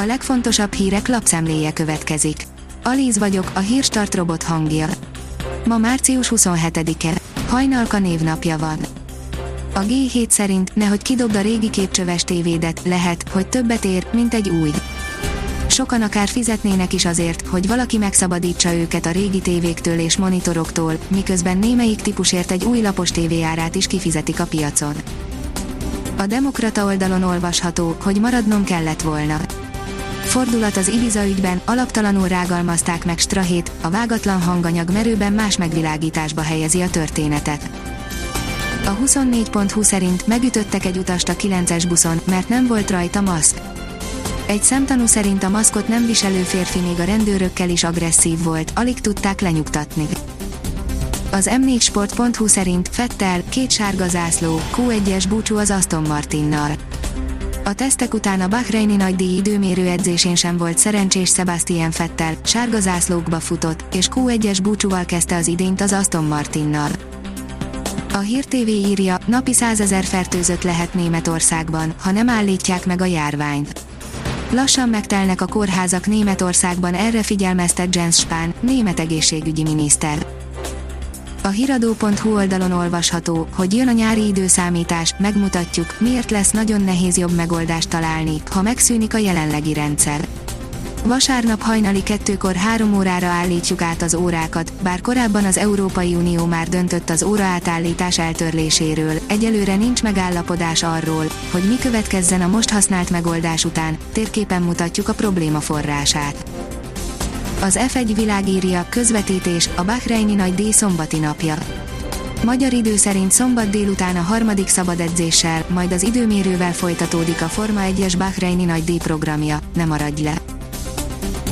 A legfontosabb hírek lapszemléje következik. Alíz vagyok, a hírstart robot hangja. Ma március 27-e. Hajnalka névnapja van. A G7 szerint, nehogy kidobd a régi képcsöves tévédet, lehet, hogy többet ér, mint egy új. Sokan akár fizetnének is azért, hogy valaki megszabadítsa őket a régi tévéktől és monitoroktól, miközben némelyik típusért egy új lapos tévéjárát is kifizetik a piacon. A Demokrata oldalon olvasható, hogy maradnom kellett volna. Fordulat az Ibiza ügyben, alaptalanul rágalmazták meg Strahét, a vágatlan hanganyag merőben más megvilágításba helyezi a történetet. A 24.20 szerint megütöttek egy utast a 9-es buszon, mert nem volt rajta maszk. Egy szemtanú szerint a maszkot nem viselő férfi még a rendőrökkel is agresszív volt, alig tudták lenyugtatni. Az m4sport.hu szerint Fettel, két sárga zászló, Q1-es búcsú az Aston Martinnal. A tesztek után a Bahreini nagydíj időmérő edzésén sem volt szerencsés Sebastian Fettel, sárga zászlókba futott, és Q1-es búcsúval kezdte az idényt az Aston Martinnal. A Hír TV írja, napi 100 ezer fertőzött lehet Németországban, ha nem állítják meg a járványt. Lassan megtelnek a kórházak Németországban, erre figyelmeztet Jens Spahn, német egészségügyi miniszter. A hiradó.hu oldalon olvasható, hogy jön a nyári időszámítás, megmutatjuk, miért lesz nagyon nehéz jobb megoldást találni, ha megszűnik a jelenlegi rendszer. Vasárnap hajnali kettőkor három órára állítjuk át az órákat, bár korábban az Európai Unió már döntött az óra átállítás eltörléséről, egyelőre nincs megállapodás arról, hogy mi következzen a most használt megoldás után, térképen mutatjuk a probléma forrását. Az F1 világírja, közvetítés, a Bahreini nagy díj szombati napja. Magyar idő szerint szombat délután a harmadik szabad edzéssel, majd az időmérővel folytatódik a Forma 1-es Bahreini nagy díj programja, ne maradj le!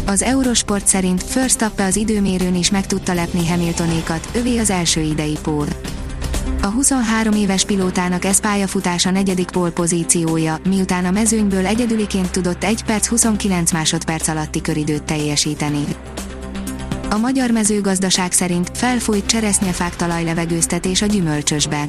Az Eurosport szerint First az időmérőn is meg tudta lepni Hamiltonékat, övé az első idei pól. A 23 éves pilótának ez pályafutása negyedik pól pozíciója, miután a mezőnyből egyedüliként tudott 1 perc 29 másodperc alatti köridőt teljesíteni. A magyar mezőgazdaság szerint felfújt cseresznyefák talajlevegőztetés a gyümölcsösben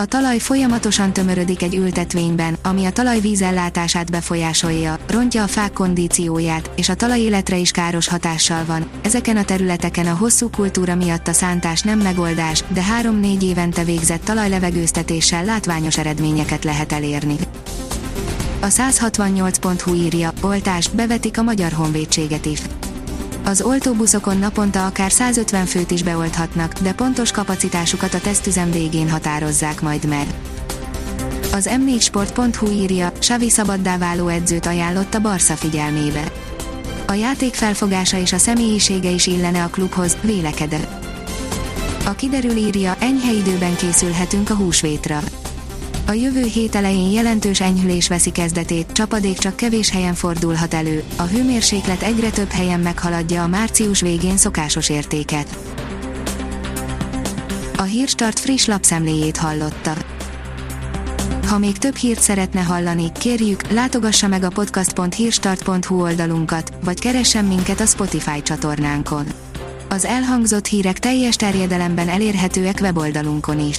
a talaj folyamatosan tömörödik egy ültetvényben, ami a talaj vízellátását befolyásolja, rontja a fák kondícióját, és a talaj életre is káros hatással van. Ezeken a területeken a hosszú kultúra miatt a szántás nem megoldás, de 3-4 évente végzett talajlevegőztetéssel látványos eredményeket lehet elérni. A 168.hu írja, oltást bevetik a Magyar Honvédséget is. Az oltóbuszokon naponta akár 150 főt is beolthatnak, de pontos kapacitásukat a tesztüzem végén határozzák majd meg. Az m4sport.hu írja, Savi szabaddá váló edzőt ajánlott a Barca figyelmébe. A játék felfogása és a személyisége is illene a klubhoz, vélekedett. A kiderül írja, enyhe időben készülhetünk a húsvétra. A jövő hét elején jelentős enyhülés veszi kezdetét, csapadék csak kevés helyen fordulhat elő, a hőmérséklet egyre több helyen meghaladja a március végén szokásos értéket. A Hírstart friss lapszemléjét hallotta. Ha még több hírt szeretne hallani, kérjük, látogassa meg a podcast.hírstart.hu oldalunkat, vagy keressen minket a Spotify csatornánkon. Az elhangzott hírek teljes terjedelemben elérhetőek weboldalunkon is.